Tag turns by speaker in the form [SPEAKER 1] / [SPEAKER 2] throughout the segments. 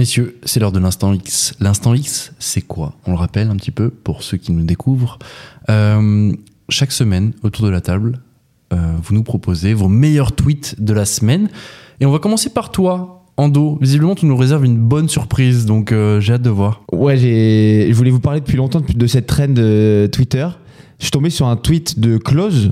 [SPEAKER 1] Messieurs, c'est l'heure de l'instant X. L'instant X, c'est quoi? On le rappelle un petit peu pour ceux qui nous découvrent. Euh, chaque semaine, autour de la table, euh, vous nous proposez vos meilleurs tweets de la semaine. Et on va commencer par toi, Ando. Visiblement, tu nous réserves une bonne surprise, donc euh, j'ai hâte de voir.
[SPEAKER 2] Ouais, je voulais vous parler depuis longtemps de cette trend de Twitter. Je suis tombé sur un tweet de Close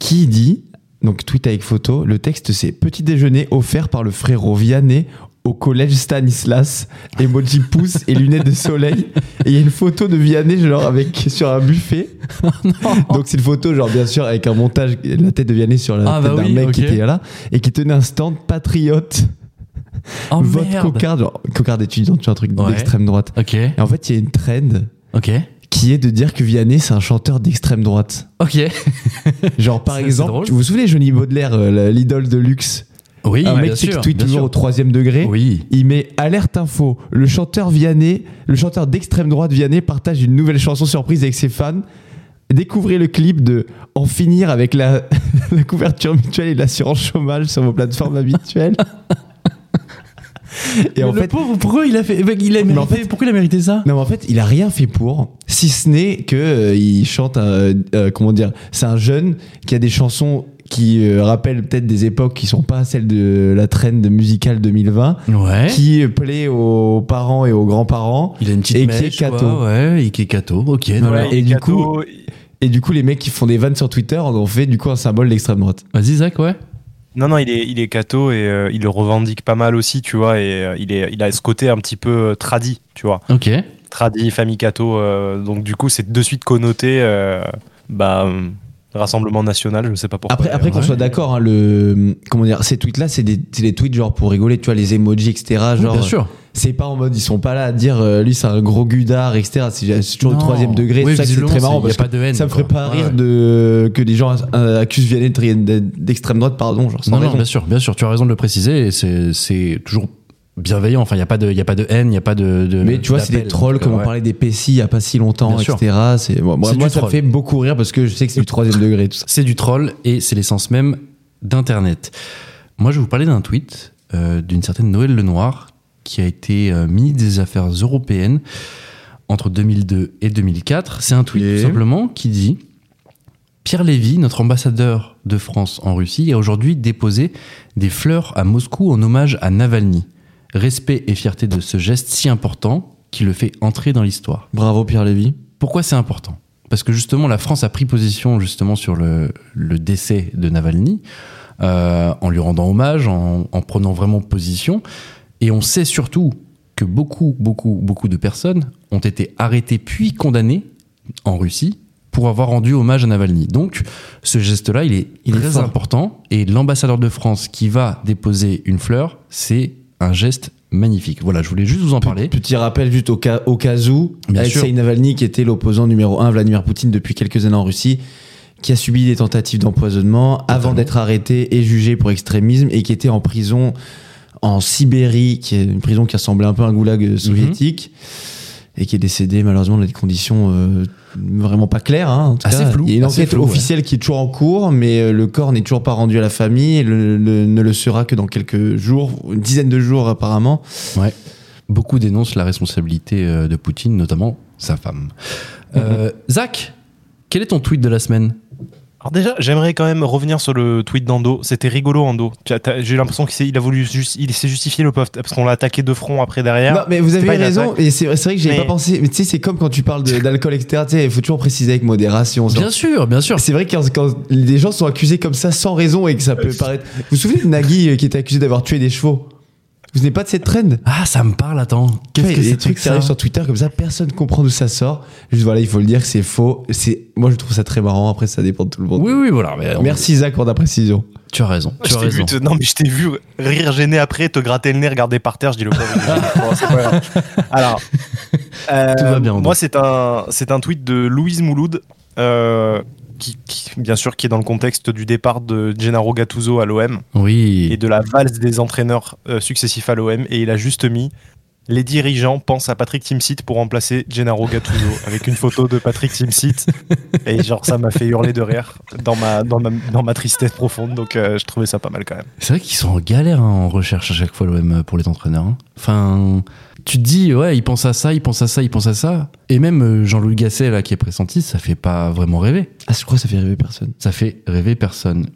[SPEAKER 2] qui dit, donc tweet avec photo, le texte c'est Petit déjeuner offert par le frérot Vianney au collège Stanislas, emoji pouce et lunettes de soleil. Et il y a une photo de Vianney genre avec sur un buffet. Donc c'est une photo genre bien sûr avec un montage la tête de Vianney sur la
[SPEAKER 1] Ah,
[SPEAKER 2] tête
[SPEAKER 1] bah
[SPEAKER 2] d'un
[SPEAKER 1] oui,
[SPEAKER 2] mec qui était là et qui tenait un stand patriote.
[SPEAKER 1] Oh
[SPEAKER 2] vote
[SPEAKER 1] merde.
[SPEAKER 2] cocarde, genre cocarde étudiant, tu un truc
[SPEAKER 1] Ouais.
[SPEAKER 2] d'extrême droite.
[SPEAKER 1] Ok,
[SPEAKER 2] Et en fait, il y a une trend
[SPEAKER 1] ok,
[SPEAKER 2] qui est de dire que Vianney c'est un chanteur d'extrême droite.
[SPEAKER 1] ok.
[SPEAKER 2] Genre par exemple, vous vous souvenez Johnny Baudelaire, euh, l'idole de luxe?
[SPEAKER 1] Oui,
[SPEAKER 2] Un mec qui tweet toujours
[SPEAKER 1] sûr.
[SPEAKER 2] au troisième degré.
[SPEAKER 1] Oui.
[SPEAKER 2] Il met alerte info. Le chanteur Vianney, le chanteur d'extrême droite Vianney partage une nouvelle chanson surprise avec ses fans. Découvrez le clip de En finir avec la, la couverture mutuelle et l'assurance chômage sur vos plateformes habituelles. et en
[SPEAKER 1] le
[SPEAKER 2] fait,
[SPEAKER 1] pauvre, pourquoi il a fait, il a mérité,
[SPEAKER 2] en fait-
[SPEAKER 1] pourquoi il a mérité ça?
[SPEAKER 2] Non, mais en fait, il a rien fait pour, si ce n'est que euh, il chante, un- euh, comment dire, c'est un jeune qui a des chansons qui euh, rappellent peut-être des époques qui sont pas celles de la trend musicale 2020,
[SPEAKER 1] Ouais.
[SPEAKER 2] qui plaît aux parents et aux grands-parents.
[SPEAKER 1] Il a une petite
[SPEAKER 2] Et qui est
[SPEAKER 1] mèche, quoi, ouais, et qui est catho. Ok.
[SPEAKER 2] Et du
[SPEAKER 3] Cato,
[SPEAKER 2] coup- Et du coup, les mecs qui font des vannes sur Twitter en ont fait du coup un symbole d'extrême droite.
[SPEAKER 1] Vas-y, Zach, ouais.
[SPEAKER 3] Non, non, il est, il est cato et euh, il le revendique pas mal aussi, tu vois. Et euh, il, est, il a ce côté un petit peu euh, tradi, tu vois.
[SPEAKER 1] Ok.
[SPEAKER 3] Tradi, famille cato. euh, donc, du coup, c'est de suite connoté euh, bah, euh, Rassemblement national, je sais pas pourquoi.
[SPEAKER 2] Après, après qu'on
[SPEAKER 1] Ouais.
[SPEAKER 2] soit d'accord, hein, le comment dire, ces tweets-là, c'est des, c'est des tweets genre pour rigoler, tu vois, les emojis, etc.
[SPEAKER 1] Oui, bien sûr.
[SPEAKER 2] c'est pas en mode, ils sont pas là à dire euh, lui c'est un gros gudard, etc. C'est toujours le troisième degré.
[SPEAKER 1] Oui,
[SPEAKER 2] c'est ça que c'est très marrant
[SPEAKER 1] y a
[SPEAKER 2] parce
[SPEAKER 1] pas
[SPEAKER 2] que
[SPEAKER 1] de haine,
[SPEAKER 2] ça me ferait pas
[SPEAKER 1] Ouais,
[SPEAKER 2] rire
[SPEAKER 1] ouais.
[SPEAKER 2] de que des gens euh, accusent Vianney de- de- d'extrême droite, pardon, genre sans
[SPEAKER 1] Non, non, bien sûr, bien sûr. Tu as raison de le préciser. c'est toujours bienveillant. Enfin, il y a pas de, y a pas de haine, il y a pas de. de-
[SPEAKER 2] Mais tu vois, c'est des trolls comme on
[SPEAKER 1] ouais.
[SPEAKER 2] parlait des PC il y a pas si longtemps,
[SPEAKER 1] Bien
[SPEAKER 2] etc. C'est moi, ça me fait beaucoup rire parce que je sais que c'est du troisième degré tout ça.
[SPEAKER 1] C'est du troll et c'est l'essence même d'Internet. Moi, je vais vous parler d'un tweet euh, d'une certaine Noël Lenoir qui a été euh, ministre des Affaires européennes entre 2002 et 2004. C'est un tweet tout simplement qui dit Pierre Lévy, notre ambassadeur de France en Russie, a aujourd'hui déposé des fleurs à Moscou en hommage à Navalny. Respect et fierté de ce geste si important qui le fait entrer dans l'histoire.
[SPEAKER 2] Bravo Pierre Lévy.
[SPEAKER 1] Pourquoi c'est important? Parce que justement, la France a pris position justement sur le, le décès de Navalny, euh, en lui rendant hommage, en, en prenant vraiment position. Et on sait surtout que beaucoup, beaucoup, beaucoup de personnes ont été arrêtées puis condamnées en Russie pour avoir rendu hommage à Navalny. Donc, ce geste-là, il est,
[SPEAKER 2] Il est
[SPEAKER 1] très
[SPEAKER 2] fort.
[SPEAKER 1] important. Et l'ambassadeur de France qui va déposer une fleur, c'est un geste magnifique. Voilà, je voulais juste vous en parler.
[SPEAKER 2] Petit rappel juste au cas, au cas où,
[SPEAKER 1] Bien
[SPEAKER 2] Alexei
[SPEAKER 1] sûr.
[SPEAKER 2] Navalny, qui était l'opposant numéro 1 Vladimir Poutine depuis quelques années en Russie, qui a subi des tentatives d'empoisonnement avant d'être arrêté et jugé pour extrémisme et qui était en prison en Sibérie, qui est une prison qui ressemblait un peu à un goulag euh, soviétique. Et qui est décédé malheureusement dans des conditions euh, vraiment pas claires. hein, en tout
[SPEAKER 1] Assez
[SPEAKER 2] cas.
[SPEAKER 1] flou,
[SPEAKER 2] Il y a une enquête
[SPEAKER 1] flou, ouais.
[SPEAKER 2] officielle qui est toujours en cours, mais euh, le corps n'est toujours pas rendu à la famille et le- le- ne le sera que dans quelques jours, une dizaine de jours apparemment.
[SPEAKER 1] Ouais. Beaucoup dénoncent la responsabilité euh, de Poutine, notamment sa femme. Euh, Zach, quel est ton tweet de la semaine?
[SPEAKER 3] Alors déjà, j'aimerais quand même revenir sur le tweet d'Ando. C'était rigolo, Ando. J'ai eu l'impression qu'il s'est- il a voulu juste, il s'est justifié le pauvre parce qu'on l'a attaqué de front après derrière.
[SPEAKER 2] Non, mais vous avez raison, et c'est c'est vrai que j'y avais
[SPEAKER 3] Mais-
[SPEAKER 2] pas pensé. Mais tu sais, c'est comme quand tu parles de- d'alcool, etc. Tu sais, il faut toujours préciser avec modération. genre.
[SPEAKER 1] Bien sûr, bien sûr.
[SPEAKER 2] C'est vrai que quand, quand des gens sont accusés comme ça sans raison et que ça peut paraître. Vous vous souvenez de Nagui euh, qui était accusé d'avoir tué des chevaux? Vous n'êtes pas de cette trend
[SPEAKER 1] Ah, ça me parle, attends. Qu'est-ce
[SPEAKER 2] Ouais,
[SPEAKER 1] que
[SPEAKER 2] il y a
[SPEAKER 1] c'est
[SPEAKER 2] des trucs
[SPEAKER 1] que
[SPEAKER 2] qui
[SPEAKER 1] ça
[SPEAKER 2] arrivent sur Twitter comme ça, personne comprend d'où ça sort. Juste voilà, il faut le dire c'est faux. C'est moi je trouve ça très marrant. Après ça dépend de tout le monde.
[SPEAKER 1] Oui, oui, voilà. mais on-
[SPEAKER 2] Merci Zach pour ta précision.
[SPEAKER 1] Tu as raison. Tu
[SPEAKER 3] Je
[SPEAKER 1] as
[SPEAKER 3] t'ai vu
[SPEAKER 1] raison.
[SPEAKER 3] te- non mais je t'ai vu rire gêné après, te gratter le nez, regarder par terre. Je dis le pauvre. Bon, c'est pas grave. Alors, euh,
[SPEAKER 1] Tout va bien, Ando.
[SPEAKER 3] Moi, c'est un, c'est un tweet de Louise Mouloud, euh, qui, qui- bien sûr, qui est dans le contexte du départ de Gennaro Gattuso à l'OM et de la valse des entraîneurs euh, successifs à l'OM. Et il a juste mis les dirigeants pensent à Patrick Timsit pour remplacer Gennaro Gattuso avec une photo de Patrick Timsit. Et genre, ça m'a fait hurler de rire dans ma, dans ma, dans ma tristesse profonde. Donc, euh, je trouvais ça pas mal quand même.
[SPEAKER 1] C'est vrai qu'ils sont en galère hein, en recherche à chaque fois l'OM pour les entraîneurs. hein. Enfin, tu te dis, ouais, ils pensent à ça, ils pensent à ça, ils pensent à ça. Et même euh, Jean-Louis Gasset, là, qui est pressenti, ça fait pas vraiment rêver.
[SPEAKER 2] Ah, je crois que ça fait rêver personne?
[SPEAKER 1] Ça fait rêver personne.